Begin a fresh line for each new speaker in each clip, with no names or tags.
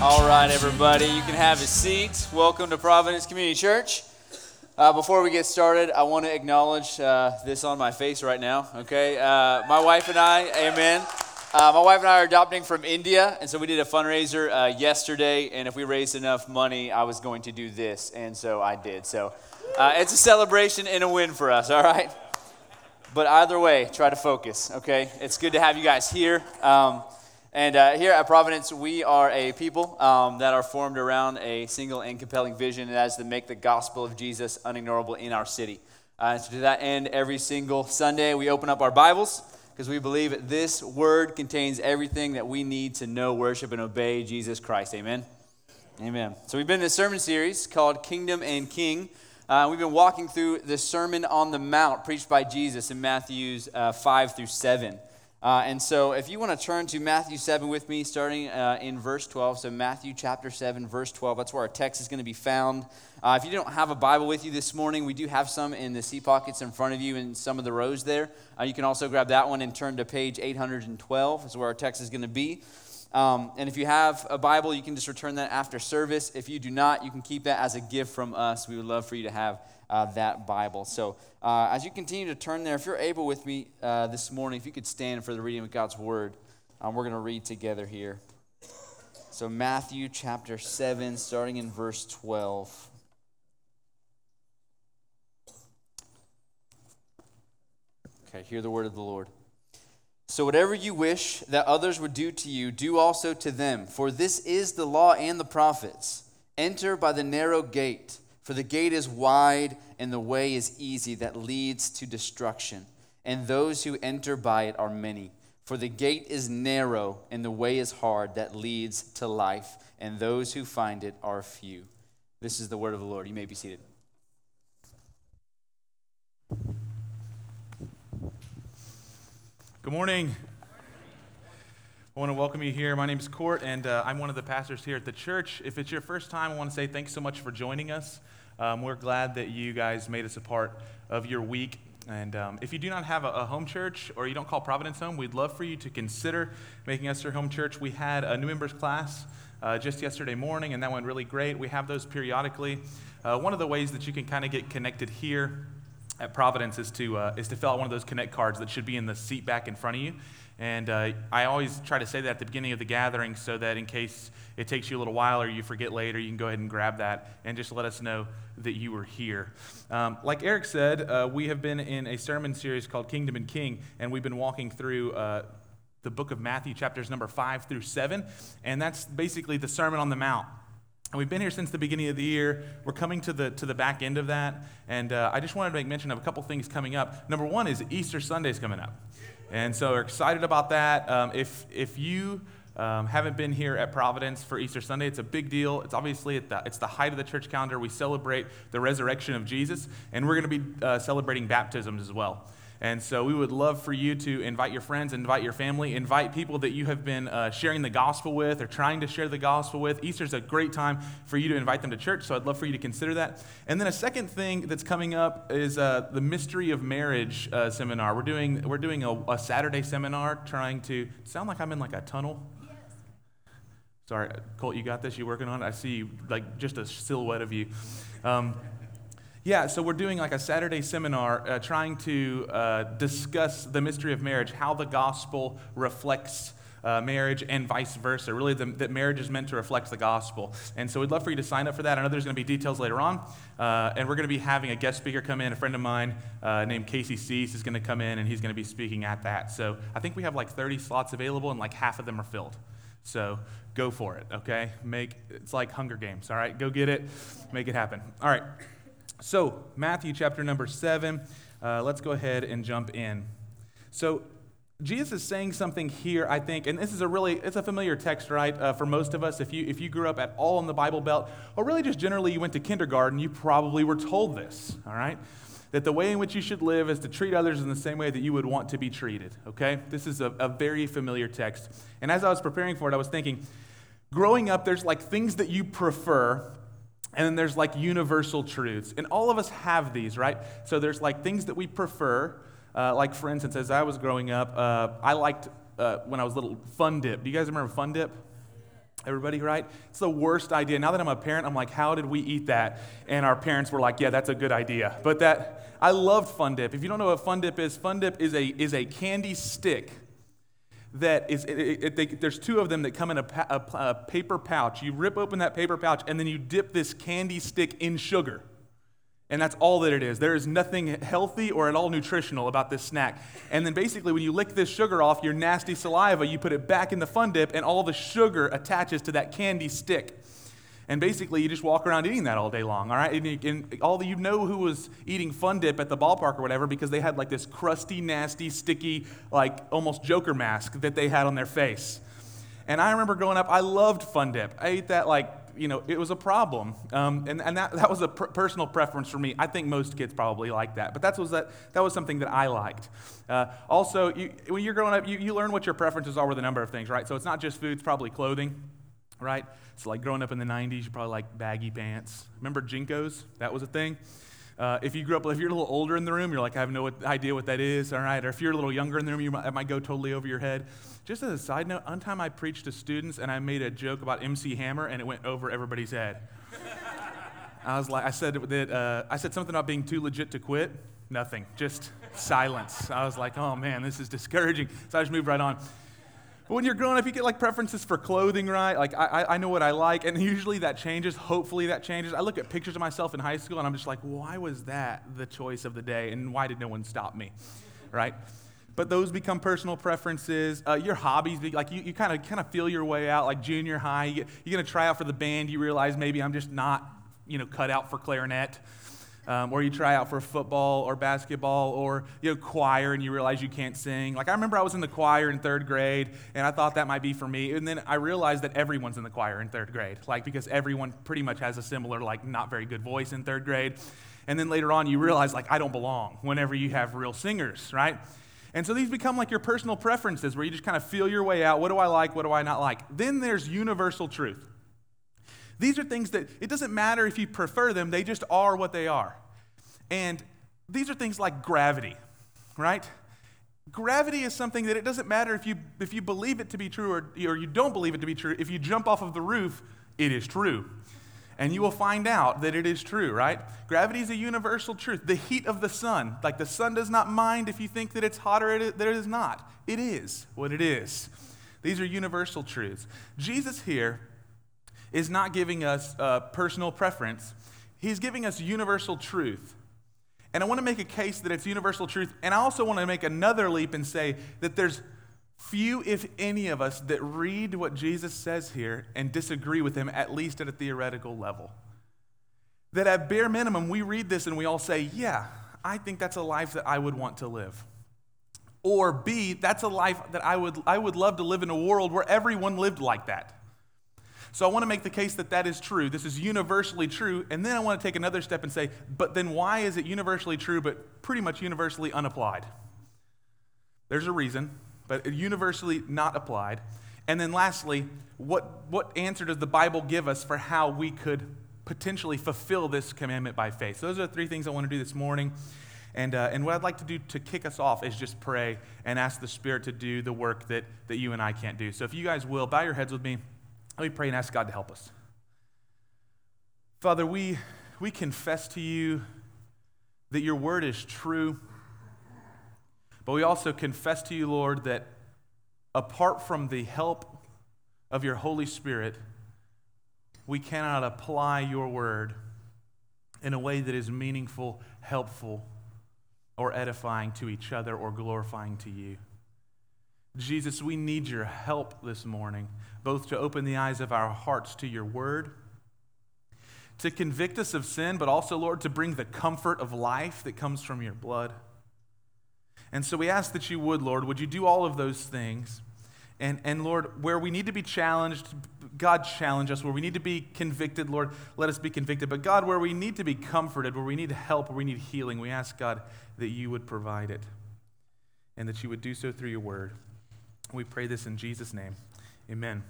All right, everybody, you can have a seat. Welcome to Providence Community Church. Uh, before we get started, I want to acknowledge uh, this on my face right now, okay? Uh, my wife and I, amen. Uh, my wife and I are adopting from India, and so we did a fundraiser uh, yesterday, and if we raised enough money, I was going to do this, and so I did. So uh, it's a celebration and a win for us, all right? But either way, try to focus, okay? It's good to have you guys here. Um, and uh, here at Providence, we are a people um, that are formed around a single and compelling vision, and that is to make the gospel of Jesus unignorable in our city. Uh, so to that end, every single Sunday, we open up our Bibles because we believe this word contains everything that we need to know, worship, and obey Jesus Christ. Amen. Amen. So we've been in a sermon series called Kingdom and King. Uh, we've been walking through the Sermon on the Mount preached by Jesus in Matthew's uh, 5 through 7. Uh, and so, if you want to turn to Matthew 7 with me, starting uh, in verse 12. So, Matthew chapter 7, verse 12, that's where our text is going to be found. Uh, if you don't have a Bible with you this morning, we do have some in the seat pockets in front of you in some of the rows there. Uh, you can also grab that one and turn to page 812, is where our text is going to be. Um, and if you have a Bible, you can just return that after service. If you do not, you can keep that as a gift from us. We would love for you to have uh, that Bible. So, uh, as you continue to turn there, if you're able with me uh, this morning, if you could stand for the reading of God's Word, um, we're going to read together here. So, Matthew chapter 7, starting in verse 12. Okay, hear the word of the Lord. So, whatever you wish that others would do to you, do also to them, for this is the law and the prophets. Enter by the narrow gate. For the gate is wide and the way is easy that leads to destruction, and those who enter by it are many. For the gate is narrow and the way is hard that leads to life, and those who find it are few. This is the word of the Lord. You may be seated.
Good morning. I want to welcome you here. My name is Kort, and uh, I'm one of the pastors here at the church. If it's your first time, I want to say thanks so much for joining us. Um, we're glad that you guys made us a part of your week. And um, if you do not have a, a, home church or you don't call Providence home, we'd love for you to consider making us your home church. We had a new members class uh, just yesterday morning, and that went really great. We have those periodically. Uh, one of the ways that you can kind of get connected here at Providence is to, uh, is to fill out one of those connect cards that should be in the seat back in front of you. And uh, I always try to say that at the beginning of the gathering so that in case it takes you a little while or you forget later, you can go ahead and grab that and just let us know that you were here. Um, like Eric said, uh, we have been in a sermon series called Kingdom and King, and we've been walking through uh, the book of Matthew, chapters number five through seven, and that's basically the Sermon on the Mount. And we've been here since the beginning of the year. We're coming to the, to the back end of that. And uh, I just wanted to make mention of a couple things coming up. Number one is Easter Sunday's coming up. And so we're excited about that. Um, if, if you um, haven't been here at Providence for Easter Sunday, it's a big deal. It's obviously the, it's the height of the church calendar. We celebrate the resurrection of Jesus, and we're going to be uh, celebrating baptisms as well. And so we would love for you to invite your friends, invite your family, invite people that you have been uh, sharing the gospel with or trying to share the gospel with. Easter's a great time for you to invite them to church, so I'd love for you to consider that. And then a second thing that's coming up is uh, the Mystery of Marriage uh, seminar. We're doing, we're doing a, a, Saturday seminar trying to sound like I'm in like a tunnel. Yes. Sorry, Colt, you got this? You working on it? I see you, like just a silhouette of you. Um, yeah, so we're doing like a Saturday seminar uh, trying to uh, discuss the mystery of marriage, how the gospel reflects uh, marriage and vice versa. Really, the, that marriage is meant to reflect the gospel. And so we'd love for you to sign up for that. I know there's going to be details later on. Uh, and we're going to be having a guest speaker come in. A friend of mine uh, named Casey Cease is going to come in and he's going to be speaking at that. So I think we have like 30 slots available and like half of them are filled. So go for it, okay? Make it's like Hunger Games, all right? Go get it, make it happen. All right. So, Matthew chapter number seven, uh, let's go ahead and jump in. So, Jesus is saying something here, I think, and this is a really, it's a familiar text, right, uh, for most of us. If you, if you grew up at all in the Bible Belt, or really just generally you went to kindergarten, you probably were told this, all right? That the way in which you should live is to treat others in the same way that you would want to be treated, okay? This is a, a very familiar text. And as I was preparing for it, I was thinking, growing up, there's like things that you prefer and then there's like universal truths. And all of us have these, right? So there's like things that we prefer. Uh, like, for instance, as I was growing up, uh, I liked, uh, when I was little, Fun Dip. Do you guys remember Fun Dip? Everybody, right? It's the worst idea. Now that I'm a parent, I'm like, how did we eat that? And our parents were like, yeah, that's a good idea. But that, I loved Fun Dip. If you don't know what Fun Dip is, Fun Dip is a, is a candy stick that is, it, it, they, there's two of them that come in a, a, a paper pouch. You rip open that paper pouch, and then you dip this candy stick in sugar. And that's all that it is. There is nothing healthy or at all nutritional about this snack. And then basically, when you lick this sugar off your nasty saliva, you put it back in the fun dip, and all the sugar attaches to that candy stick. And basically, you just walk around eating that all day long, all right? And, you, and all the, you know who was eating Fun Dip at the ballpark or whatever because they had like this crusty, nasty, sticky, like almost Joker mask that they had on their face. And I remember growing up, I loved Fun Dip. I ate that like, you know, it was a problem. Um, and and that, that was a per- personal preference for me. I think most kids probably like that. But that was, that, that was something that I liked. Uh, also, you, when you're growing up, you, you learn what your preferences are with a number of things, right? So it's not just food, it's probably clothing right? So, like growing up in the 90s, you probably like baggy pants. Remember JNCOs? That was a thing. Uh, if you grew up, if you're a little older in the room, you're like, I have no idea what that is, all right? Or if you're a little younger in the room, you might, it might go totally over your head. Just as a side note, one time I preached to students and I made a joke about MC Hammer and it went over everybody's head. I was like, I said that, uh, I said something about being too legit to quit. Nothing, just silence. I was like, oh man, this is discouraging. So I just moved right on. But when you're growing up, you get like preferences for clothing, right? Like, I, I know what I like, and usually that changes. Hopefully that changes. I look at pictures of myself in high school, and I'm just like, why was that the choice of the day, and why did no one stop me, right? But those become personal preferences. Uh, your hobbies, like you, kind of kind of feel your way out. Like junior high, you, you're gonna try out for the band. You realize maybe I'm just not, you know, cut out for clarinet um, or you try out for football or basketball or you know choir and you realize you can't sing. Like I remember I was in the choir in third grade and I thought that might be for me, and then I realized that everyone's in the choir in third grade, like because everyone pretty much has a similar like not very good voice in third grade. And then later on you realize like I don't belong whenever you have real singers, right? And so these become like your personal preferences where you just kind of feel your way out. What do I like? What do I not like? Then there's universal truth. These are things that it doesn't matter if you prefer them, they just are what they are. And these are things like gravity, right? Gravity is something that it doesn't matter if you, if you believe it to be true or, or you don't believe it to be true. If you jump off of the roof, it is true. And you will find out that it is true, right? Gravity is a universal truth. The heat of the sun, like the sun does not mind if you think that it's hotter or that it is not. It is what it is. These are universal truths. Jesus here is not giving us a personal preference, he's giving us universal truth. And I want to make a case that it's universal truth. And I also want to make another leap and say that there's few, if any, of us that read what Jesus says here and disagree with him, at least at a theoretical level. That at bare minimum, we read this and we all say, Yeah, I think that's a life that I would want to live. Or B, that's a life that I would, I would love to live in a world where everyone lived like that. So I want to make the case that that is true. This is universally true. And then I want to take another step and say, but then why is it universally true, but pretty much universally unapplied? There's a reason, but universally not applied. And then lastly, what, what answer does the Bible give us for how we could potentially fulfill this commandment by faith? So those are the three things I want to do this morning. And, uh, and what I'd like to do to kick us off is just pray and ask the Spirit to do the work that, that you and I can't do. So if you guys will, bow your heads with me. Let me pray and ask God to help us. Father, we, we confess to you that your word is true, but we also confess to you, Lord, that apart from the help of your Holy Spirit, we cannot apply your word in a way that is meaningful, helpful, or edifying to each other or glorifying to you. Jesus, we need your help this morning, both to open the eyes of our hearts to your word, to convict us of sin, but also, Lord, to bring the comfort of life that comes from your blood. And so we ask that you would, Lord, would you do all of those things? And, and Lord, where we need to be challenged, God challenge us. Where we need to be convicted, Lord, let us be convicted. But God, where we need to be comforted, where we need help, where we need healing, we ask, God, that you would provide it and that you would do so through your word. We pray this in Jesus' name. Amen.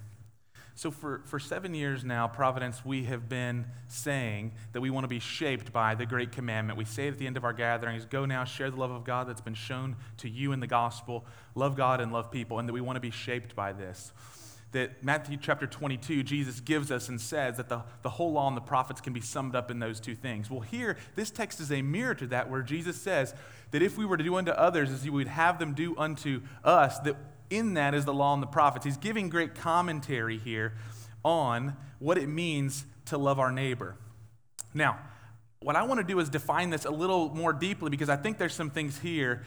So, for, for seven years now, Providence, we have been saying that we want to be shaped by the great commandment. We say at the end of our gatherings, Go now, share the love of God that's been shown to you in the gospel, love God and love people, and that we want to be shaped by this. that Matthew chapter 22, Jesus gives us and says that the, the whole law and the prophets can be summed up in those two things. Well, here, this text is a mirror to that, where Jesus says that if we were to do unto others as he would have them do unto us, that in that is the law and the prophets. He's giving great commentary here on what it means to love our neighbor. Now, what I want to do is define this a little more deeply because I think there's some things here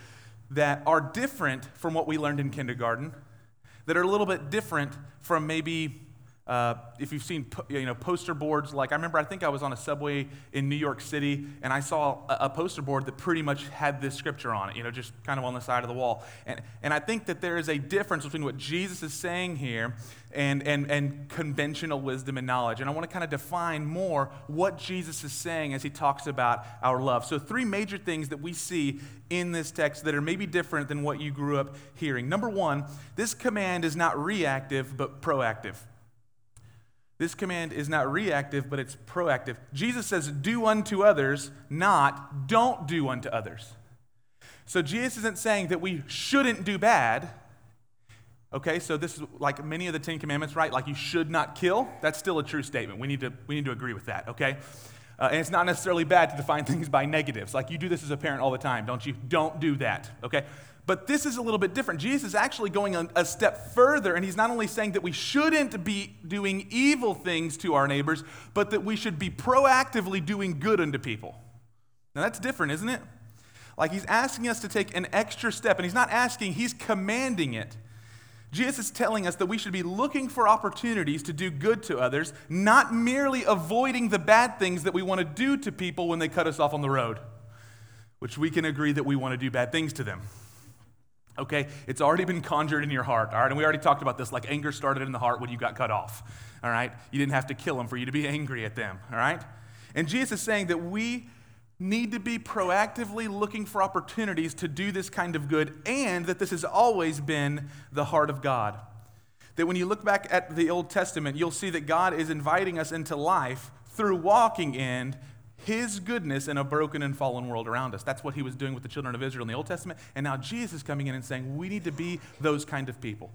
that are different from what we learned in kindergarten that are a little bit different from maybe uh, if you've seen you know poster boards like i remember i think i was on a subway in new york city and i saw a, a, poster board that pretty much had this scripture on it you know just kind of on the side of the wall. And, and i think that there is a difference between what jesus is saying here and, and, and conventional wisdom and knowledge. And i want to kind of define more what jesus is saying as he talks about our love. So three major things that we see in this text that are maybe different than what you grew up hearing. Number one this command is not reactive but proactive this command is not reactive, but it's proactive. Jesus says, Do unto others, not don't do unto others. So Jesus isn't saying that we shouldn't do bad. Okay, so this is like many of the Ten Commandments, right? Like you should not kill. That's still a true statement. We need to, we need to agree with that, okay? Uh, and it's not necessarily bad to define things by negatives. Like you do this as a parent all the time, don't you? Don't do that, okay? But this is a little bit different. Jesus is actually going a, step further, and he's not only saying that we shouldn't be doing evil things to our neighbors, but that we should be proactively doing good unto people. Now that's different, isn't it? Like he's asking us to take an extra step, and he's not asking, he's commanding it. Jesus is telling us that we should be looking for opportunities to do good to others, not merely avoiding the bad things that we want to do to people when they cut us off on the road, which we can agree that we want to do bad things to them. Okay, it's already been conjured in your heart, all right? And we already talked about this. Like anger started in the heart when you got cut off, all right? You didn't have to kill them for you to be angry at them, all right? And Jesus is saying that we need to be proactively looking for opportunities to do this kind of good, and that this has always been the heart of God. That when you look back at the Old Testament, you'll see that God is inviting us into life through walking in his goodness in a broken and fallen world around us. That's what he was doing with the children of Israel in the Old Testament. And now Jesus is coming in and saying, we need to be those kind of people.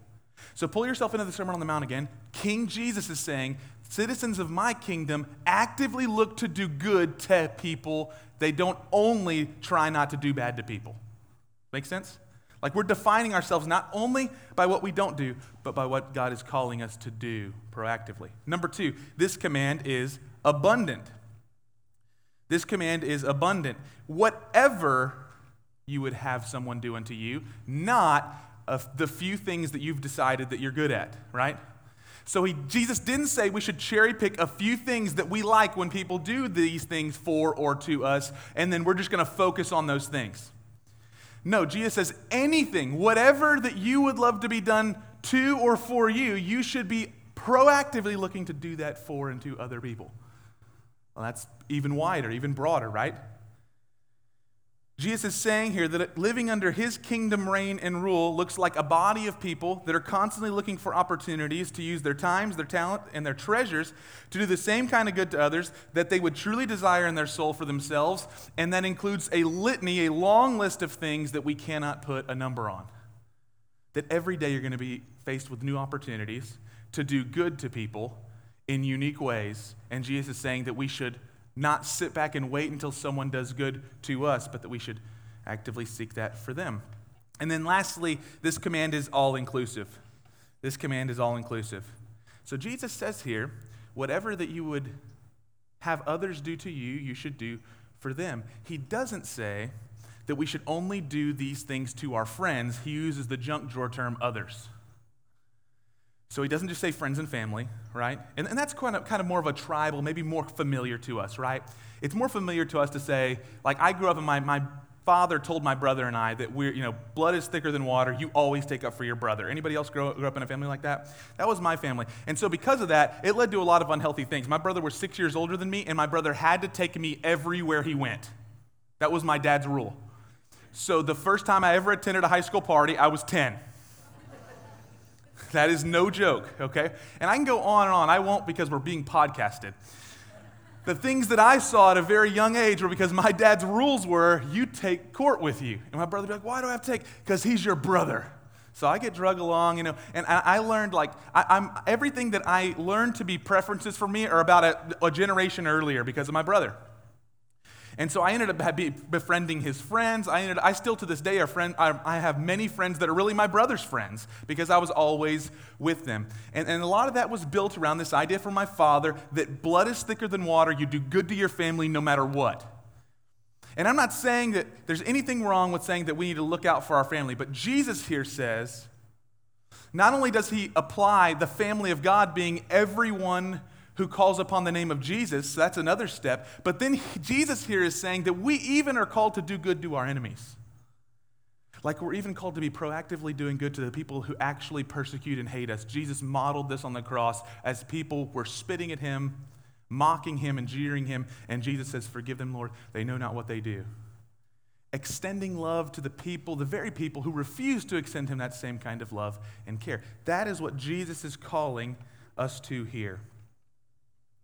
So pull yourself into the Sermon on the Mount again. King Jesus is saying, citizens of my kingdom actively look to do good to people. They don't only try not to do bad to people. Make sense? Like we're defining ourselves not only by what we don't do, but by what God is calling us to do proactively. Number two, this command is abundant. This command is abundant. Whatever you would have someone do unto you, not the few things that you've decided that you're good at, right? So he, Jesus didn't say we should cherry pick a few things that we like when people do these things for or to us, and then we're just going to focus on those things. No, Jesus says anything, whatever that you would love to be done to or for you, you should be proactively looking to do that for and to other people. Well, that's even wider, even broader, right? Jesus is saying here that living under his kingdom reign and rule looks like a body of people that are constantly looking for opportunities to use their times, their talent, and their treasures to do the same kind of good to others that they would truly desire in their soul for themselves. And that includes a litany, a long list of things that we cannot put a number on. That every day you're going to be faced with new opportunities to do good to people in unique ways. And Jesus is saying that we should not sit back and wait until someone does good to us, but that we should actively seek that for them. And then lastly, this command is all inclusive. This command is all inclusive. So Jesus says here, whatever that you would have others do to you, you should do for them. He doesn't say that we should only do these things to our friends. He uses the junk drawer term others. So he doesn't just say friends and family, right? And, and that's kind of, kind of more of a tribal, maybe more familiar to us, right? It's more familiar to us to say, like, I grew up and my, my father told my brother and I that we're, you know, blood is thicker than water. You always take up for your brother. Anybody else grow, grow up in a family like that? That was my family. And so because of that, it led to a lot of unhealthy things. My brother was six years older than me, and my brother had to take me everywhere he went. That was my dad's rule. So the first time I ever attended a high school party, I was 10. That is no joke, okay? And I can go on and on. I won't because we're being podcasted. The things that I saw at a very young age were because my dad's rules were you take Kort with you. And my brother would be like, why do I have to take? Because he's your brother. So I get drug along, you know, and I, learned like I, am everything that I learned to be preferences for me are about a, a generation earlier because of my brother. And so I ended up befriending his friends. I, ended, I still to this day are friend, I, I have many friends that are really my brother's friends because I was always with them. And, and a lot of that was built around this idea from my father that blood is thicker than water. You do good to your family no matter what. And I'm not saying that there's anything wrong with saying that we need to look out for our family, but Jesus here says not only does he apply the family of God being everyone who calls upon the name of Jesus, so that's another step, but then Jesus here is saying that we even are called to do good to our enemies. Like we're even called to be proactively doing good to the people who actually persecute and hate us. Jesus modeled this on the cross as people were spitting at him mocking him and jeering him. And Jesus says, Forgive them, Lord. They know not what they do. Extending love to the people, the very people who refuse to extend him that same kind of love and care. That is what Jesus is calling us to here.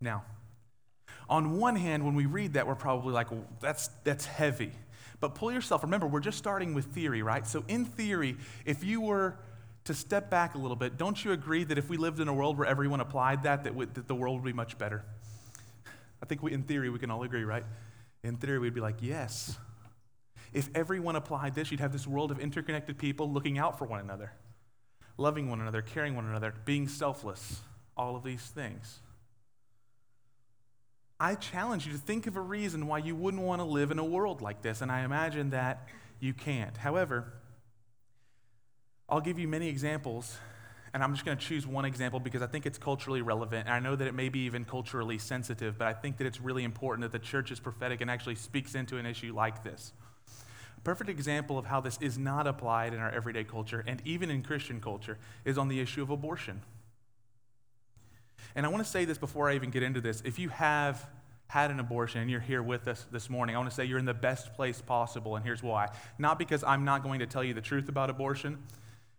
Now, on one hand, when we read that, we're probably like, well, that's, that's heavy. But pull yourself, remember, we're just starting with theory, right? So, in theory, if you were to step back a little bit, don't you agree that if we lived in a world where everyone applied that, that, that the world would be much better? I think we, in theory, we can all agree, right? In theory, we'd be like, yes. If everyone applied this, you'd have this world of interconnected people looking out for one another, loving one another, caring one another, being selfless, all of these things. I challenge you to think of a reason why you wouldn't want to live in a world like this, and I imagine that you can't. However, I'll give you many examples and I'm just going to choose one example because I think it's culturally relevant. And I know that it may be even culturally sensitive, but I think that it's really important that the church is prophetic and actually speaks into an issue like this. A perfect example of how this is not applied in our everyday culture and even in Christian culture is on the issue of abortion. And I want to say this before I even get into this. If you have had an abortion and you're here with us this morning, I want to say you're in the best place possible, and here's why. Not because I'm not going to tell you the truth about abortion,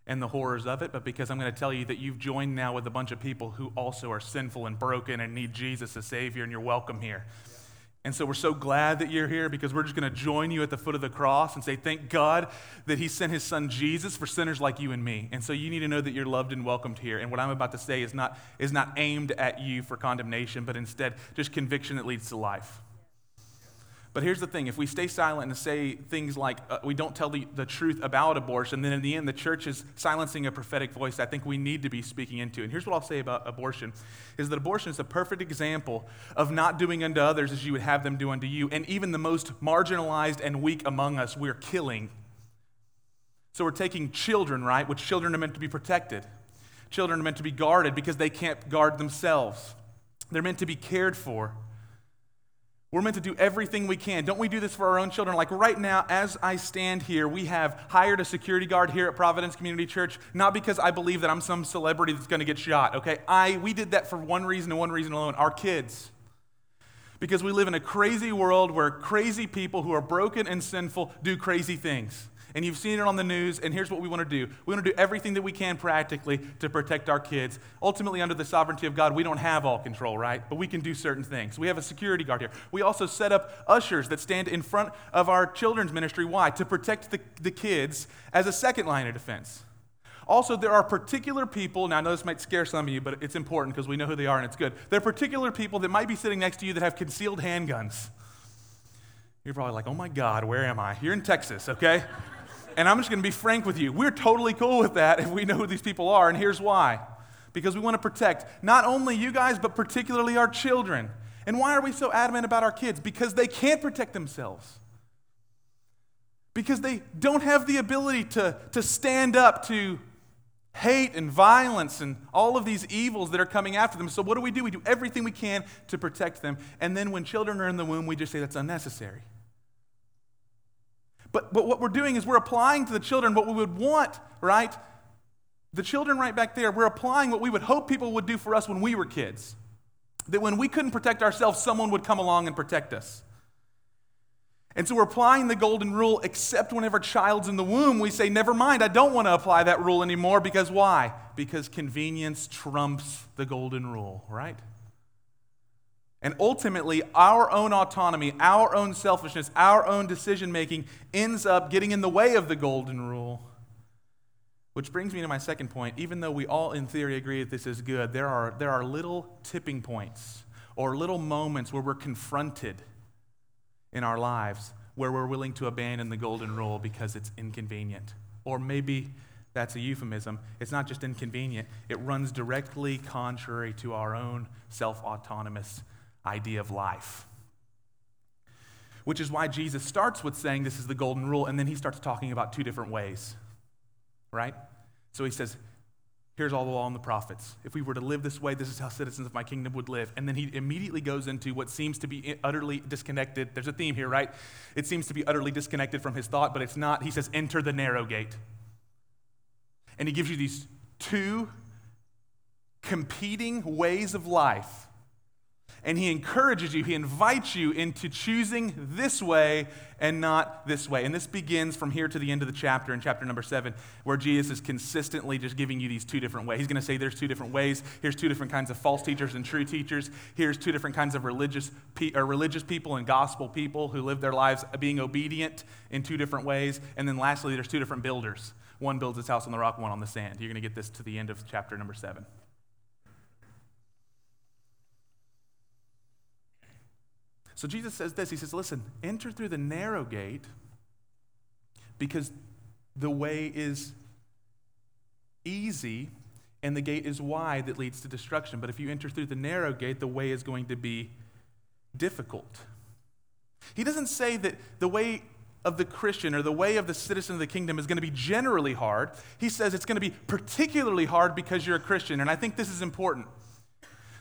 and the horrors of it, but because I'm going to tell you that you've joined now with a bunch of people who also are sinful and broken and need Jesus as Savior, and you're welcome here. And so we're so glad that you're here because we're just going to join you at the foot of the cross and say, Thank God that He sent His Son Jesus for sinners like you and me. And so you need to know that you're loved and welcomed here. And what I'm about to say is not, is not aimed at you for condemnation, but instead just conviction that leads to life. But here's the thing if we stay silent and say things like uh, we don't tell the, the truth about abortion, then in the end the church is silencing a prophetic voice I think we need to be speaking into. And here's what I'll say about abortion is that abortion is a perfect example of not doing unto others as you would have them do unto you. And even the most marginalized and weak among us, we're killing. So we're taking children, right? Which children are meant to be protected. Children are meant to be guarded because they can't guard themselves. They're meant to be cared for. We're meant to do everything we can. Don't we do this for our own children? Like right now, as I stand here, we have hired a security guard here at Providence Community Church, not because I believe that I'm some celebrity that's going to get shot, okay? I, we did that for one reason and one reason alone our kids. Because we live in a crazy world where crazy people who are broken and sinful do crazy things and you've seen it on the news, and here's what we want to do. We want to do everything that we can practically to protect our kids. Ultimately, under the sovereignty of God, we don't have all control, right? But we can do certain things. We have a security guard here. We also set up ushers that stand in front of our children's ministry. Why? To protect the, the kids as a second line of defense. Also, there are particular people, now I know this might scare some of you, but it's important because we know who they are and it's good. There are particular people that might be sitting next to you that have concealed handguns. You're probably like, oh my God, where am I? You're in Texas, okay? And I'm just going to be frank with you. We're totally cool with that if we know who these people are, and here's why. Because we want to protect not only you guys, but particularly our children. And why are we so adamant about our kids? Because they can't protect themselves. Because they don't have the ability to, to stand up to hate and violence and all of these evils that are coming after them. So, what do we do? We do everything we can to protect them. And then when children are in the womb, we just say that's unnecessary. But, but what we're doing is we're applying to the children what we would want, right? The children right back there, we're applying what we would hope people would do for us when we were kids. That when we couldn't protect ourselves, someone would come along and protect us. And so we're applying the golden rule, except whenever a child's in the womb, we say, never mind, I don't want to apply that rule anymore. Because why? Because convenience trumps the golden rule, right? And ultimately, our own autonomy, our own selfishness, our own decision making ends up getting in the way of the golden rule Which brings me to my second point. Even though we all, in theory, agree that this is good, there are, there are little tipping points or little moments where we're confronted in our lives where we're willing to abandon the golden rule because it's inconvenient. Or maybe that's a euphemism. It's not just inconvenient, it runs directly contrary to our own self autonomous idea of life. Which is why Jesus starts with saying this is the golden rule, and then he starts talking about two different ways right? So he says, Here's all the law and the prophets. If we were to live this way, this is how citizens of my kingdom would live. And then he immediately goes into what seems to be utterly disconnected. There's a theme here, right? It seems to be utterly disconnected from his thought, but it's not. He says, Enter the narrow gate. And he gives you these two competing ways of life and he encourages you, he invites you into choosing this way and not this way. And this begins from here to the end of the chapter, in chapter number seven, where Jesus is consistently just giving you these two different ways. He's going to say there's two different ways. Here's two different kinds of false teachers and true teachers. Here's two different kinds of religious, pe- or religious people and gospel people who live their lives being obedient in two different ways. And then lastly, there's two different builders. One builds his house on the rock, one on the sand. You're going to get this to the end of chapter number seven. So Jesus says this He says, Listen, enter through the narrow gate because the way is easy and the gate is wide that leads to destruction. But if you enter through the narrow gate, the way is going to be difficult. He doesn't say that the way of the Christian or the way of the citizen of the kingdom is going to be generally hard. He says it's going to be particularly hard because you're a Christian. And I think this is important.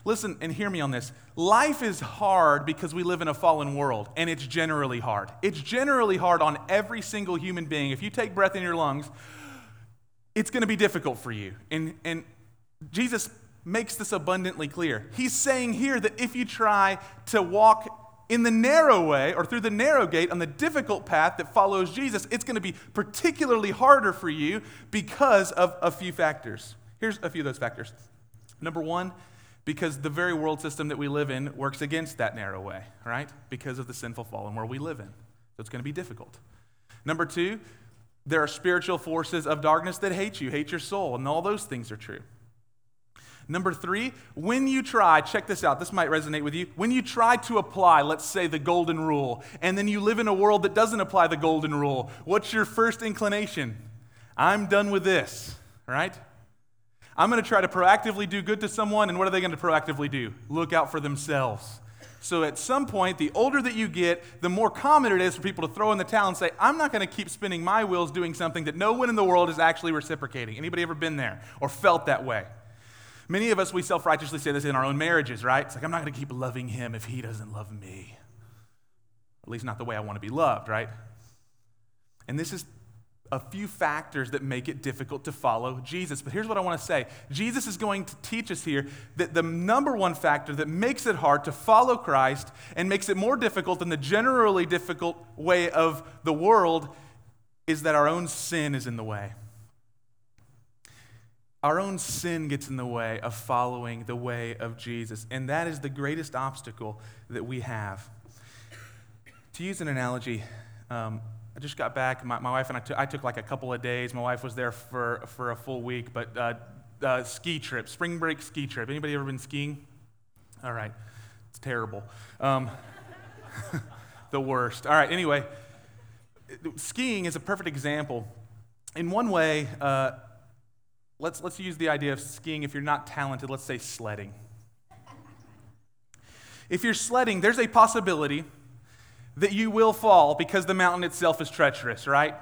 Listen and hear me on this. Life is hard because we live in a fallen world, and it's generally hard. It's generally hard on every single human being. If you take breath in your lungs, it's going to be difficult for you. And, and Jesus makes this abundantly clear. He's saying here that if you try to walk in the narrow way or through the narrow gate on the difficult path that follows Jesus, it's going to be particularly harder for you because of a few factors. Here's a few of those factors. Number one, because the very world system that we live in works against that narrow way, right? Because of the sinful fallen world we live in. So it's going to be difficult. Number two, there are spiritual forces of darkness that hate you, hate your soul, and all those things are true. Number three, when you try, check this out, this might resonate with you. When you try to apply, let's say, the golden rule, and then you live in a world that doesn't apply the golden rule, what's your first inclination? I'm done with this, right? I'm going to try to proactively do good to someone, and what are they going to proactively do? Look out for themselves. So at some point, the older that you get, the more common it is for people to throw in the towel and say, I'm not going to keep spinning my wheels doing something that no one in the world is actually reciprocating. Anybody ever been there or felt that way? Many of us, we self righteously say this in our own marriages, right? It's like, I'm not going to keep loving him if he doesn't love me. At least not the way I want to be loved, right? And this is a few factors that make it difficult to follow Jesus. But here's what I want to say Jesus is going to teach us here that the number one factor that makes it hard to follow Christ and makes it more difficult than the generally difficult way of the world is that our own sin is in the way. Our own sin gets in the way of following the way of Jesus, and that is the greatest obstacle that we have. To use an analogy, um, just got back. My, my wife and I, t- I took like a couple of days. My wife was there for, for a full week, but uh, uh, ski trip, spring break ski trip. Anybody ever been skiing? All right, it's terrible. Um, the worst. All right, anyway, skiing is a perfect example. In one way, uh, let's, let's use the idea of skiing if you're not talented, let's say sledding. If you're sledding, there's a possibility that you will fall because the mountain itself is treacherous, right?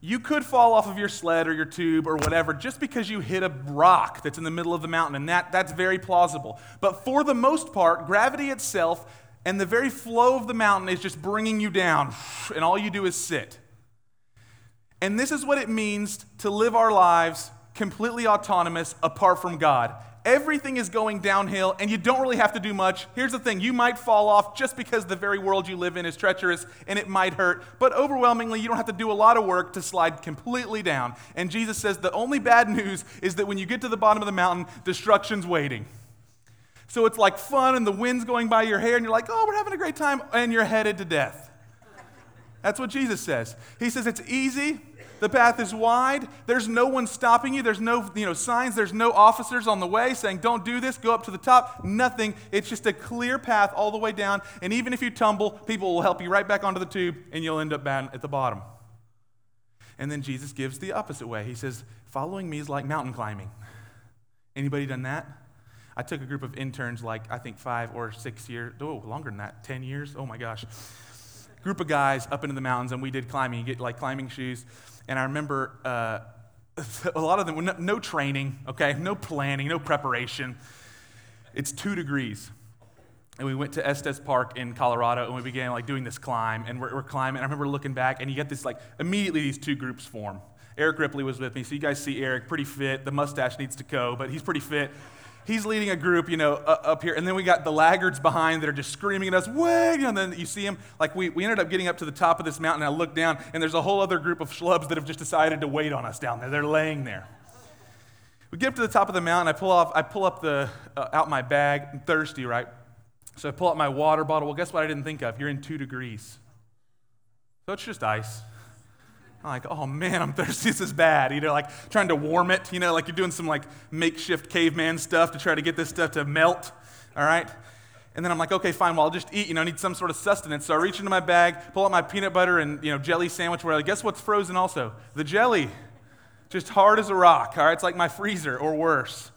You could fall off of your sled or your tube or whatever just because you hit a rock that's in the middle of the mountain, and that, that's very plausible. But for the most part, gravity itself and the very flow of the mountain is just bringing you down, and all you do is sit. And this is what it means to live our lives completely autonomous apart from God. Everything is going downhill, and you don't really have to do much. Here's the thing you might fall off just because the very world you live in is treacherous and it might hurt, but overwhelmingly, you don't have to do a lot of work to slide completely down. And Jesus says the only bad news is that when you get to the bottom of the mountain, destruction's waiting. So it's like fun, and the wind's going by your hair, and you're like, oh, we're having a great time, and you're headed to death. That's what Jesus says. He says it's easy The path is wide. There's no one stopping you. There's no you know, signs. There's no officers on the way saying, don't do this, go up to the top. Nothing. It's just a clear path all the way down. And even if you tumble, people will help you right back onto the tube and you'll end up down at the bottom. And then Jesus gives the opposite way. He says, following me is like mountain climbing. Anybody done that? I took a group of interns, like I think five or six years, oh, longer than that, 10 years. Oh my gosh. Group of guys up into the mountains, and we did climbing. You get like climbing shoes. And I remember uh, a lot of them, no, no training, okay, no planning, no preparation. It's two degrees and we went to Estes Park in Colorado, and we began like doing this climb, and we're, we're, climbing. I remember looking back, and you get this like immediately these two groups form. Eric Ripley was with me, so you guys see Eric, pretty fit. The mustache needs to go, but he's pretty fit. He's leading a group, you know, uh, up here, and then we got the laggards behind that are just screaming at us! You and then you see him. Like we, we ended up getting up to the top of this mountain. I look down, and there's a whole other group of schlubs that have just decided to wait on us down there. They're laying there. We get up to the top of the mountain. I pull off, I pull up the uh, out my bag. I'm thirsty, right? So I pull out my water bottle. Well, guess what I didn't think of? You're in two degrees. So it's just ice. I'm like, oh man, I'm thirsty. This is bad. You know, like trying to warm it, you know, like you're doing some like makeshift caveman stuff to try to get this stuff to melt. All right? And then I'm like, okay, fine, well, I'll just eat. You know, I need some sort of sustenance. So I reach into my bag, pull out my peanut butter and, you know, jelly sandwich. Where, like, guess what's frozen also? The jelly. Just hard as a rock. All right? It's like my freezer or worse.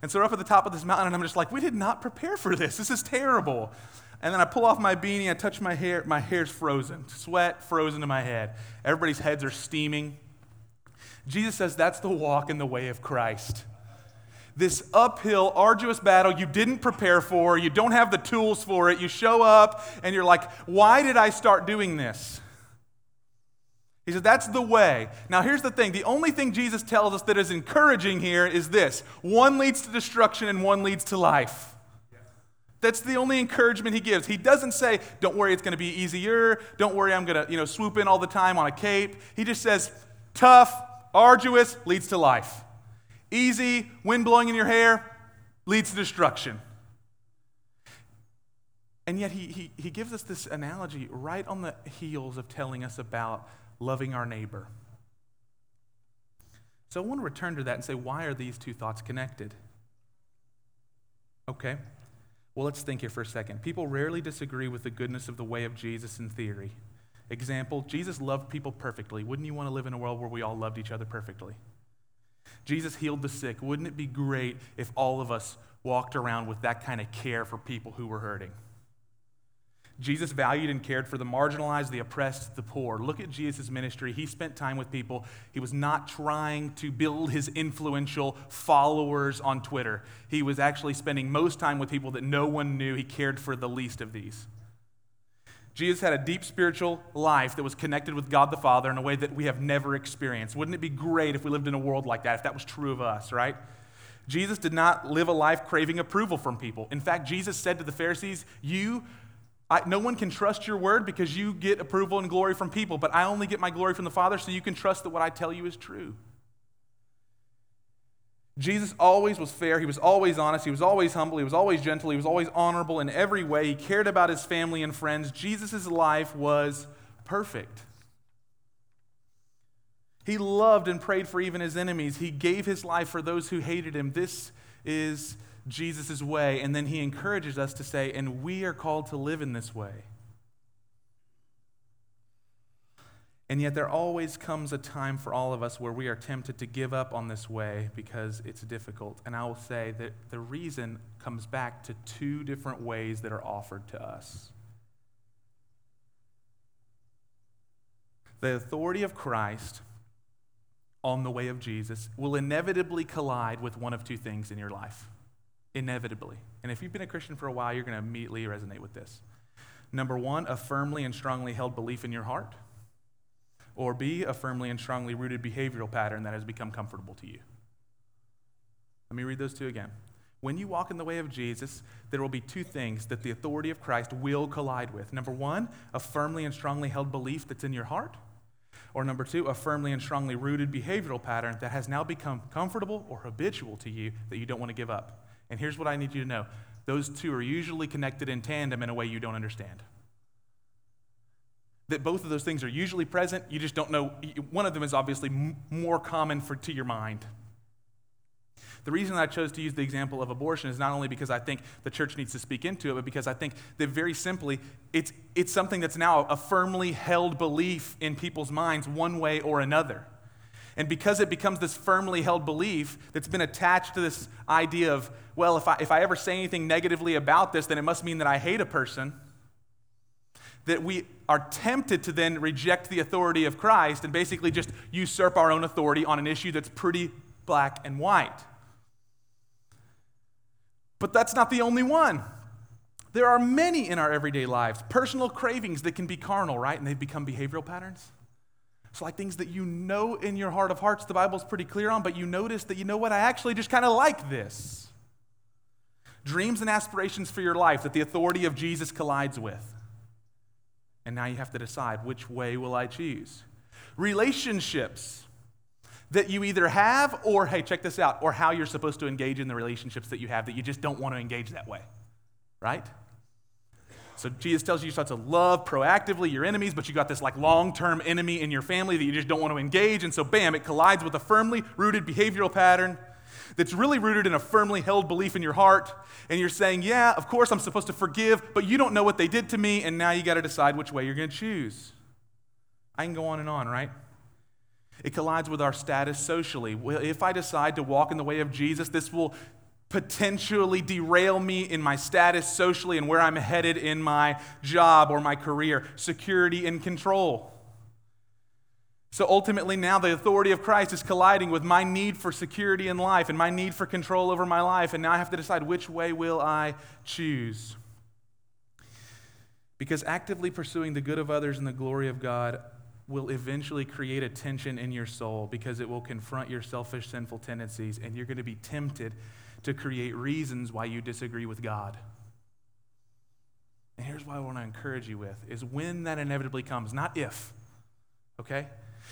And so we're up at the top of this mountain, and I'm just like, we did not prepare for this. This is terrible. And then I pull off my beanie, I touch my hair, my hair's frozen, sweat frozen to my head. Everybody's heads are steaming. Jesus says that's the walk in the way of Christ. This uphill, arduous battle you didn't prepare for, you don't have the tools for it, you show up and you're like, why did I start doing this? He said, That's the way. Now, here's the thing the only thing Jesus tells us that is encouraging here is this one leads to destruction and one leads to life. That's the only encouragement he gives. He doesn't say, Don't worry, it's going to be easier. Don't worry, I'm going to you know, swoop in all the time on a cape. He just says, Tough, arduous leads to life. Easy, wind blowing in your hair leads to destruction. And yet, he, he, he gives us this analogy right on the heels of telling us about loving our neighbor. So I want to return to that and say, why are these two thoughts connected? Okay. Well, let's think here for a second. People rarely disagree with the goodness of the way of Jesus in theory. Example Jesus loved people perfectly. Wouldn't you want to live in a world where we all loved each other perfectly? Jesus healed the sick. Wouldn't it be great if all of us walked around with that kind of care for people who were hurting? Jesus valued and cared for the marginalized, the oppressed, the poor. Look at Jesus' ministry. He spent time with people. He was not trying to build his influential followers on Twitter. He was actually spending most time with people that no one knew. He cared for the least of these. Jesus had a deep spiritual life that was connected with God the Father in a way that we have never experienced. Wouldn't it be great if we lived in a world like that, if that was true of us, right? Jesus did not live a life craving approval from people. In fact, Jesus said to the Pharisees, You I, no one can trust your word because you get approval and glory from people, but I only get my glory from the Father, so you can trust that what I tell you is true. Jesus always was fair. He was always honest. He was always humble. He was always gentle. He was always honorable in every way. He cared about his family and friends. Jesus' life was perfect. He loved and prayed for even his enemies. He gave his life for those who hated him. This is Jesus' way, and then he encourages us to say, and we are called to live in this way. And yet, there always comes a time for all of us where we are tempted to give up on this way because it's difficult. And I will say that the reason comes back to two different ways that are offered to us. The authority of Christ on the way of Jesus will inevitably collide with one of two things in your life inevitably. And if you've been a Christian for a while, you're going to immediately resonate with this. Number one, a firmly and strongly held belief in your heart. Or B, a firmly and strongly rooted behavioral pattern that has become comfortable to you. Let me read those two again. When you walk in the way of Jesus, there will be two things that the authority of Christ will collide with. Number one, a firmly and strongly held belief that's in your heart. Or number two, a firmly and strongly rooted behavioral pattern that has now become comfortable or habitual to you that you don't want to give up. And here's what I need you to know those two are usually connected in tandem in a way you don't understand. that both of those things are usually present. You just don't know. One of them is obviously more common for, to your mind. The reason I chose to use the example of abortion is not only because I think the church needs to speak into it, but because I think that very simply, it's, it's something that's now a firmly held belief in people's minds, one way or another. And because it becomes this firmly held belief that's been attached to this idea of, well, if I, if I ever say anything negatively about this, then it must mean that I hate a person, that we are tempted to then reject the authority of Christ and basically just usurp our own authority on an issue that's pretty black and white. But that's not the only one. There are many in our everyday lives, personal cravings that can be carnal, right? And they become behavioral patterns. It's like things that you know in your heart of hearts, the Bible's pretty clear on, but you notice that, you know what, I actually just kind of like this. Dreams and aspirations for your life that the authority of Jesus collides with. And now you have to decide which way will I choose? Relationships that you either have or, hey, check this out, or how you're supposed to engage in the relationships that you have that you just don't want to engage that way, right? So Jesus tells you you start to love proactively your enemies, but you got this like long-term enemy in your family that you just don't want to engage, and so bam, it collides with a firmly rooted behavioral pattern that's really rooted in a firmly held belief in your heart, and you're saying, yeah, of course I'm supposed to forgive, but you don't know what they did to me, and now you got to decide which way you're going to choose. I can go on and on, right? It collides with our status socially. If I decide to walk in the way of Jesus, this will potentially derail me in my status socially and where I'm headed in my job or my career. Security and control. So ultimately, now the authority of Christ is colliding with my need for security in life and my need for control over my life. And now I have to decide which way will I choose. Because actively pursuing the good of others and the glory of God will eventually create a tension in your soul because it will confront your selfish, sinful tendencies, and you're going to be tempted to create reasons why you disagree with God. And here's what I want to encourage you with is when that inevitably comes, not if. Okay?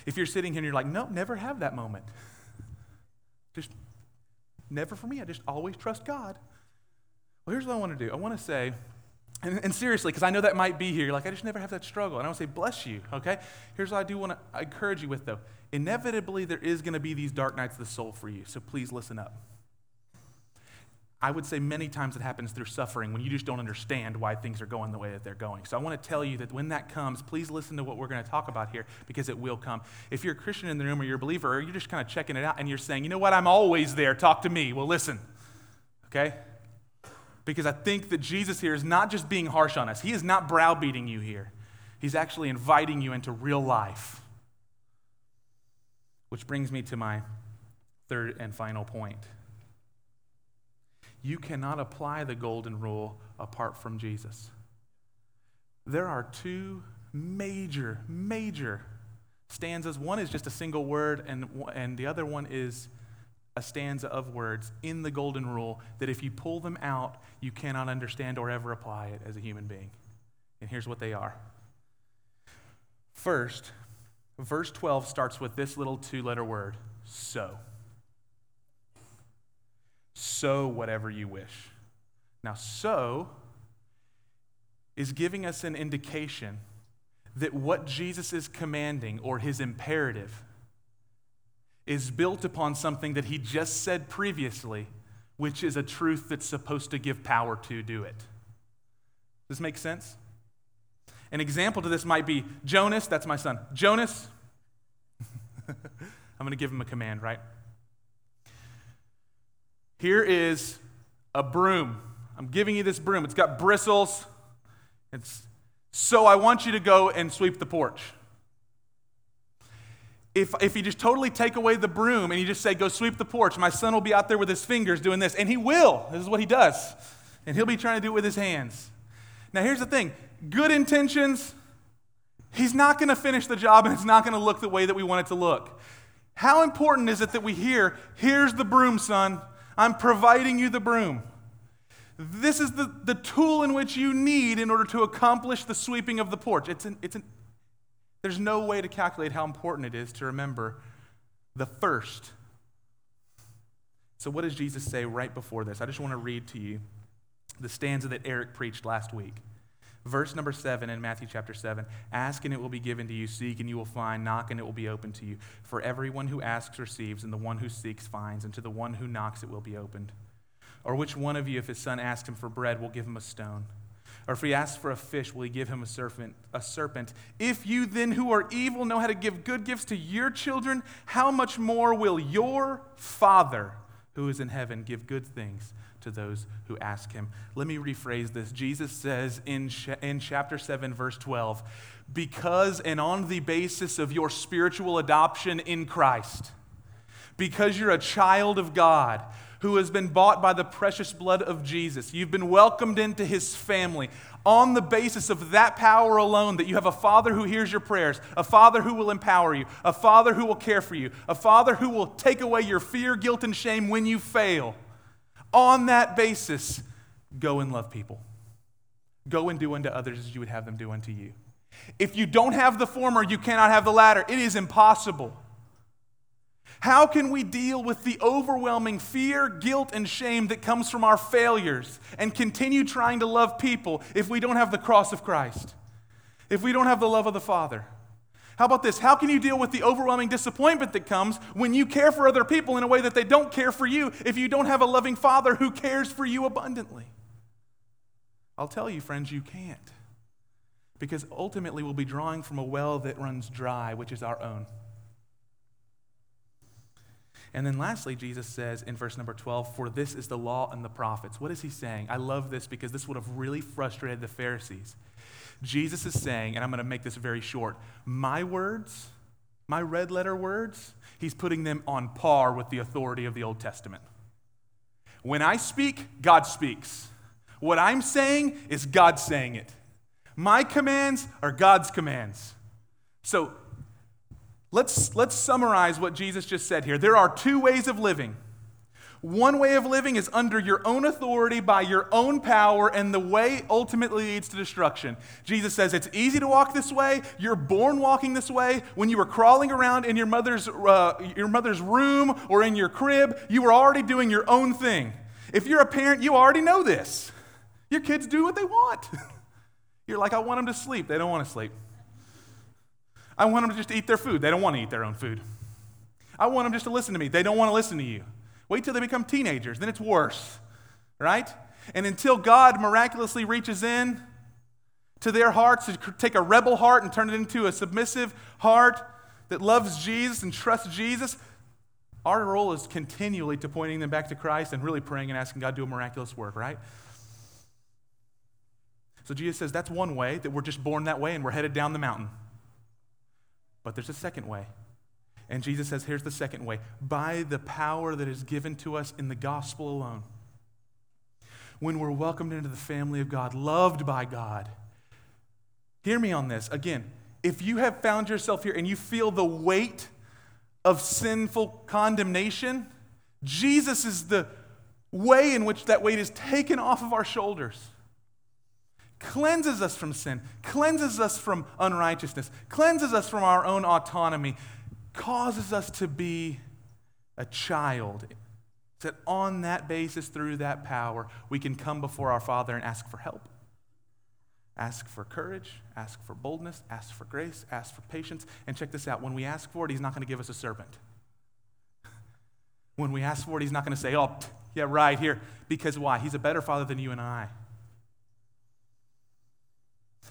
If you're sitting here and you're like, no, never have that moment. Just never for me. I just always trust God. Well, here's what I want to do. I want to say, and, and seriously, because I know that might be here. Like, I just never have that struggle. And I want to say, bless you, okay? Here's what I do want to encourage you with, though. Inevitably, there is going to be these dark nights of the soul for you. So please listen up. I would say many times it happens through suffering when you just don't understand why things are going the way that they're going. So I want to tell you that when that comes, please listen to what we're going to talk about here because it will come. If you're a Christian in the room or you're a believer or you're just kind of checking it out and you're saying, you know what, I'm always there, talk to me. Well, listen, okay? Because I think that Jesus here is not just being harsh on us, He is not browbeating you here. He's actually inviting you into real life. Which brings me to my third and final point. You cannot apply the golden rule apart from Jesus. There are two major, major stanzas. One is just a single word, and, and the other one is a stanza of words in the golden rule that if you pull them out, you cannot understand or ever apply it as a human being. And here's what they are. First, verse 12 starts with this little two letter word, so so whatever you wish. Now, so is giving us an indication that what Jesus is commanding or his imperative is built upon something that he just said previously, which is a truth that's supposed to give power to do it. Does this make sense? An example to this might be Jonas, that's my son. Jonas, I'm going to give him a command, right? Here is a broom. I'm giving you this broom. It's got bristles. It's so I want you to go and sweep the porch. If, if you just totally take away the broom and you just say, go sweep the porch, my son will be out there with his fingers doing this. And he will. This is what he does. And he'll be trying to do it with his hands. Now, here's the thing good intentions, he's not going to finish the job and it's not going to look the way that we want it to look. How important is it that we hear, here's the broom, son? I'm providing you the broom. This is the, the tool in which you need in order to accomplish the sweeping of the porch. It's an, it's an, there's no way to calculate how important it is to remember the first. So, what does Jesus say right before this? I just want to read to you the stanza that Eric preached last week. Verse number seven in Matthew chapter seven Ask and it will be given to you, seek and you will find, knock and it will be opened to you. For everyone who asks receives, and the one who seeks finds, and to the one who knocks it will be opened. Or which one of you, if his son asks him for bread, will give him a stone? Or if he asks for a fish, will he give him a serpent? A serpent? If you then, who are evil, know how to give good gifts to your children, how much more will your Father, who is in heaven, give good things to those who ask him? Let me rephrase this. Jesus says in, in chapter 7, verse 12, because and on the basis of your spiritual adoption in Christ, because you're a child of God, who has been bought by the precious blood of Jesus. You've been welcomed into his family on the basis of that power alone that you have a father who hears your prayers, a father who will empower you, a father who will care for you, a father who will take away your fear, guilt, and shame when you fail. On that basis, go and love people. Go and do unto others as you would have them do unto you. If you don't have the former, you cannot have the latter. It is impossible. How can we deal with the overwhelming fear, guilt, and shame that comes from our failures and continue trying to love people if we don't have the cross of Christ? If we don't have the love of the Father? How about this? How can you deal with the overwhelming disappointment that comes when you care for other people in a way that they don't care for you if you don't have a loving Father who cares for you abundantly? I'll tell you, friends, you can't. Because ultimately, we'll be drawing from a well that runs dry, which is our own. And then lastly, Jesus says in verse number 12, For this is the law and the prophets. What is he saying? I love this because this would have really frustrated the Pharisees. Jesus is saying, and I'm going to make this very short, my words, my red letter words, he's putting them on par with the authority of the Old Testament. When I speak, God speaks. What I'm saying is God saying it. My commands are God's commands. So Let's, let's summarize what Jesus just said here. There are two ways of living. One way of living is under your own authority by your own power, and the way ultimately leads to destruction. Jesus says it's easy to walk this way. You're born walking this way. When you were crawling around in your mother's, uh, your mother's room or in your crib, you were already doing your own thing. If you're a parent, you already know this. Your kids do what they want. You're like, I want them to sleep. They don't want to sleep. I want them to just eat their food. They don't want to eat their own food. I want them just to listen to me. They don't want to listen to you. Wait till they become teenagers, then it's worse, right? And until God miraculously reaches in to their hearts to take a rebel heart and turn it into a submissive heart that loves Jesus and trusts Jesus, our role is continually to pointing them back to Christ and really praying and asking God to do a miraculous work, right? So Jesus says that's one way that we're just born that way and we're headed down the mountain. But there's a second way. And Jesus says, here's the second way by the power that is given to us in the gospel alone. When we're welcomed into the family of God, loved by God. Hear me on this. Again, if you have found yourself here and you feel the weight of sinful condemnation, Jesus is the way in which that weight is taken off of our shoulders cleanses us from sin, cleanses us from unrighteousness, cleanses us from our own autonomy, causes us to be a child. That on that basis, through that power, we can come before our Father and ask for help, ask for courage, ask for boldness, ask for grace, ask for patience. And check this out when we ask for it, He's not going to give us a servant. When we ask for it, He's not going to say, Oh, yeah, right here. Because why? He's a better Father than you and I.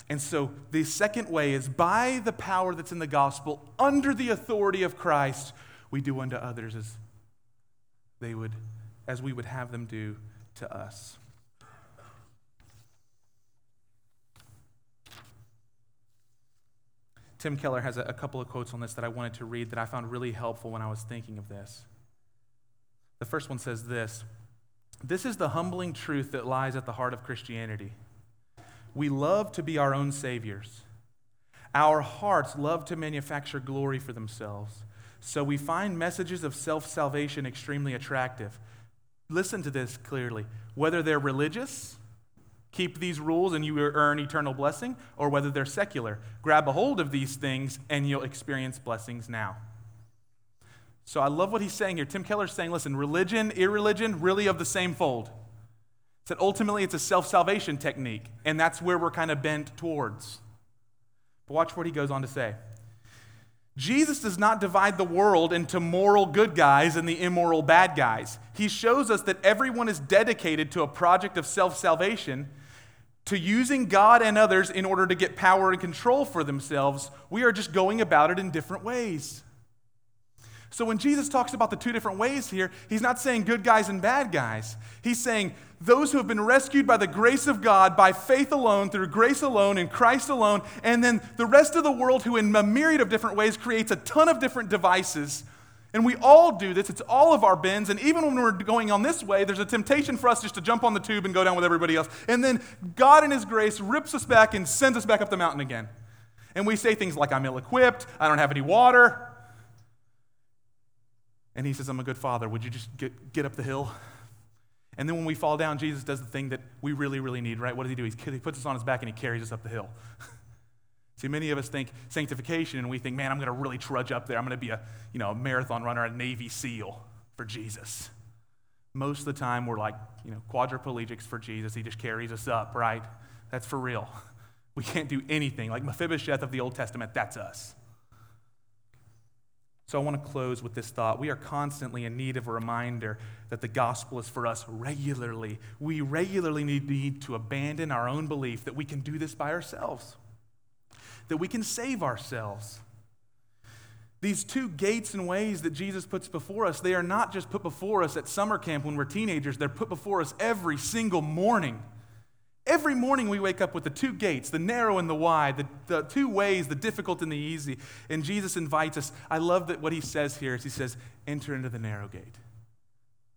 And so the second way is by the power that's in the gospel, under the authority of Christ, we do unto others as they would, as we would have them do to us. Tim Keller has a, a, couple of quotes on this that I wanted to read that I found really helpful when I was thinking of this. The first one says this This is the humbling truth that lies at the heart of Christianity. We love to be our own saviors. Our hearts love to manufacture glory for themselves. So we find messages of self salvation extremely attractive. Listen to this clearly. Whether they're religious, keep these rules and you earn eternal blessing, or whether they're secular, grab a hold of these things and you'll experience blessings now. So I love what he's saying here. Tim Keller's saying, listen, religion, irreligion, really of the same fold. Said ultimately it's a self salvation technique, and that's where we're kind of bent towards. But watch what he goes on to say. Jesus does not divide the world into moral good guys and the immoral bad guys. He shows us that everyone is dedicated to a project of self salvation, to using God and others in order to get power and control for themselves. We are just going about it in different ways. So when Jesus talks about the two different ways here, he's not saying good guys and bad guys. He's saying those who have been rescued by the grace of God, by faith alone, through grace alone, in Christ alone, and then the rest of the world who, in a myriad of different ways, creates a ton of different devices. And we all do this. It's all of our bins. And even when we're going on this way, there's a temptation for us just to jump on the tube and go down with everybody else. And then God, in His grace, rips us back and sends us back up the mountain again. And we say things like, I'm ill equipped, I don't have any water, and he says, I'm a good father. Would you just get, get up the hill? And then when we fall down, Jesus does the thing that we really, really need, right? What does he do? He puts us on his back and he carries us up the hill. See, many of us think sanctification and we think, man, I'm going to really trudge up there. I'm going to be a, you know, a marathon runner, a Navy SEAL for Jesus. Most of the time, we're like, you know, quadriplegics for Jesus. He just carries us up, right? That's for real. We can't do anything. Like Mephibosheth of the Old Testament, that's us. So I want to close with this thought. We are constantly in need of a reminder that the gospel is for us regularly. We regularly need to abandon our own belief that we can do this by ourselves, that we can save ourselves. These two gates and ways that Jesus puts before us, they are not just put before us at summer camp when we're teenagers, they're put before us every single morning. Every morning we wake up with the two gates, the narrow and the wide, the, the two ways, the difficult and the easy. And Jesus invites us. I love that what he says here is he says, enter into the narrow gate.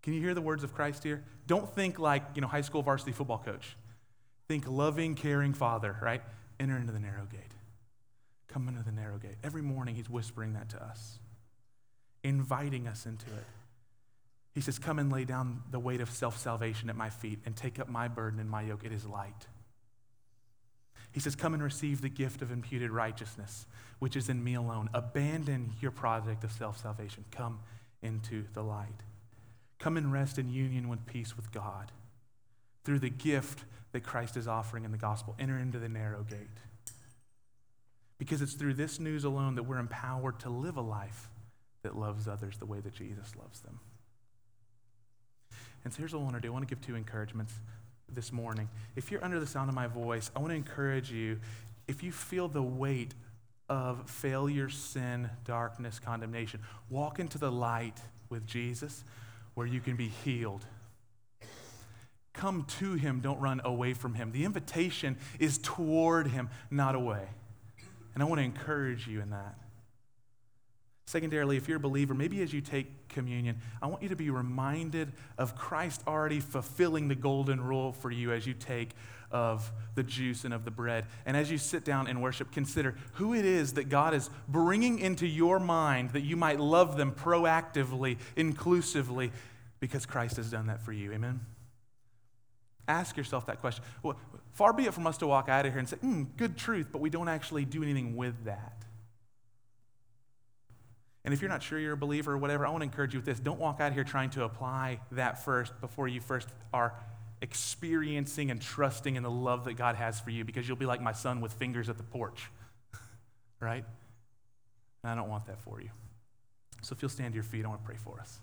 Can you hear the words of Christ here? Don't think like, you know, high school varsity football coach. Think loving, caring father, right? Enter into the narrow gate. Come into the narrow gate. Every morning he's whispering that to us, inviting us into it. He says, Come and lay down the weight of self salvation at my feet and take up my burden and my yoke. It is light. He says, Come and receive the gift of imputed righteousness, which is in me alone. Abandon your project of self salvation. Come into the light. Come and rest in union with peace with God through the gift that Christ is offering in the gospel. Enter into the narrow gate. Because it's through this news alone that we're empowered to live a life that loves others the way that Jesus loves them. And so here's what I want to do I want to give two encouragements this morning. If you're under the sound of my voice, I want to encourage you if you feel the weight of failure, sin, darkness, condemnation, walk into the light with Jesus where you can be healed. Come to him, don't run away from him. The invitation is toward him, not away. And I want to encourage you in that. Secondarily, if you're a believer, maybe as you take communion, I want you to be reminded of Christ already fulfilling the golden rule for you as you take of the juice and of the bread. And as you sit down and worship, consider who it is that God is bringing into your mind that you might love them proactively, inclusively, because Christ has done that for you. Amen? Ask yourself that question. Well, far be it from us to walk out of here and say, mm, good truth, but we don't actually do anything with that. And if you're not sure you're a believer or whatever, I want to encourage you with this. Don't walk out here trying to apply that first before you first are experiencing and trusting in the love that God has for you because you'll be like my son with fingers at the porch, right? And I don't want that for you. So if you'll stand to your feet, I want to pray for us.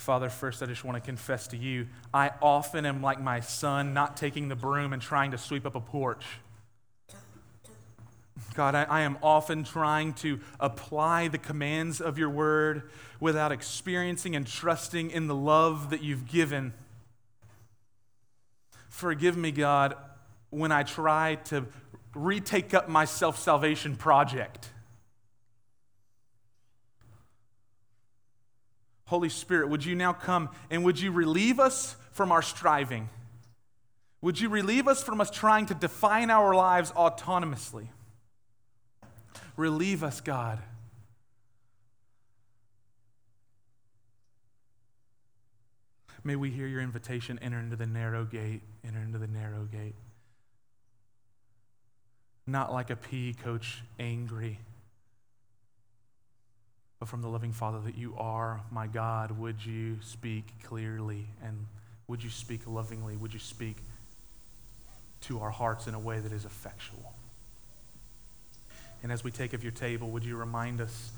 Father, first I just want to confess to you, I often am like my son, not taking the broom and trying to sweep up a porch. God, I, I, am often trying to apply the commands of your word without experiencing and trusting in the love that you've given. Forgive me, God, when I try to retake up my self salvation project. Holy Spirit, would you now come and would you relieve us from our striving? Would you relieve us from us trying to define our lives autonomously? Relieve us, God. May we hear your invitation enter into the narrow gate, enter into the narrow gate. Not like a PE coach, angry but from the living Father that you are, my God, would you speak clearly and would you speak lovingly? Would you speak to our hearts in a way that is effectual? And as we take of your table, would you remind us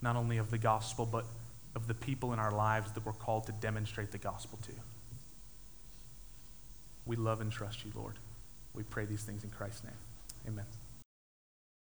not only of the gospel, but of the people in our lives that we're called to demonstrate the gospel to? We love and trust you, Lord. We pray these things in Christ's name. Amen.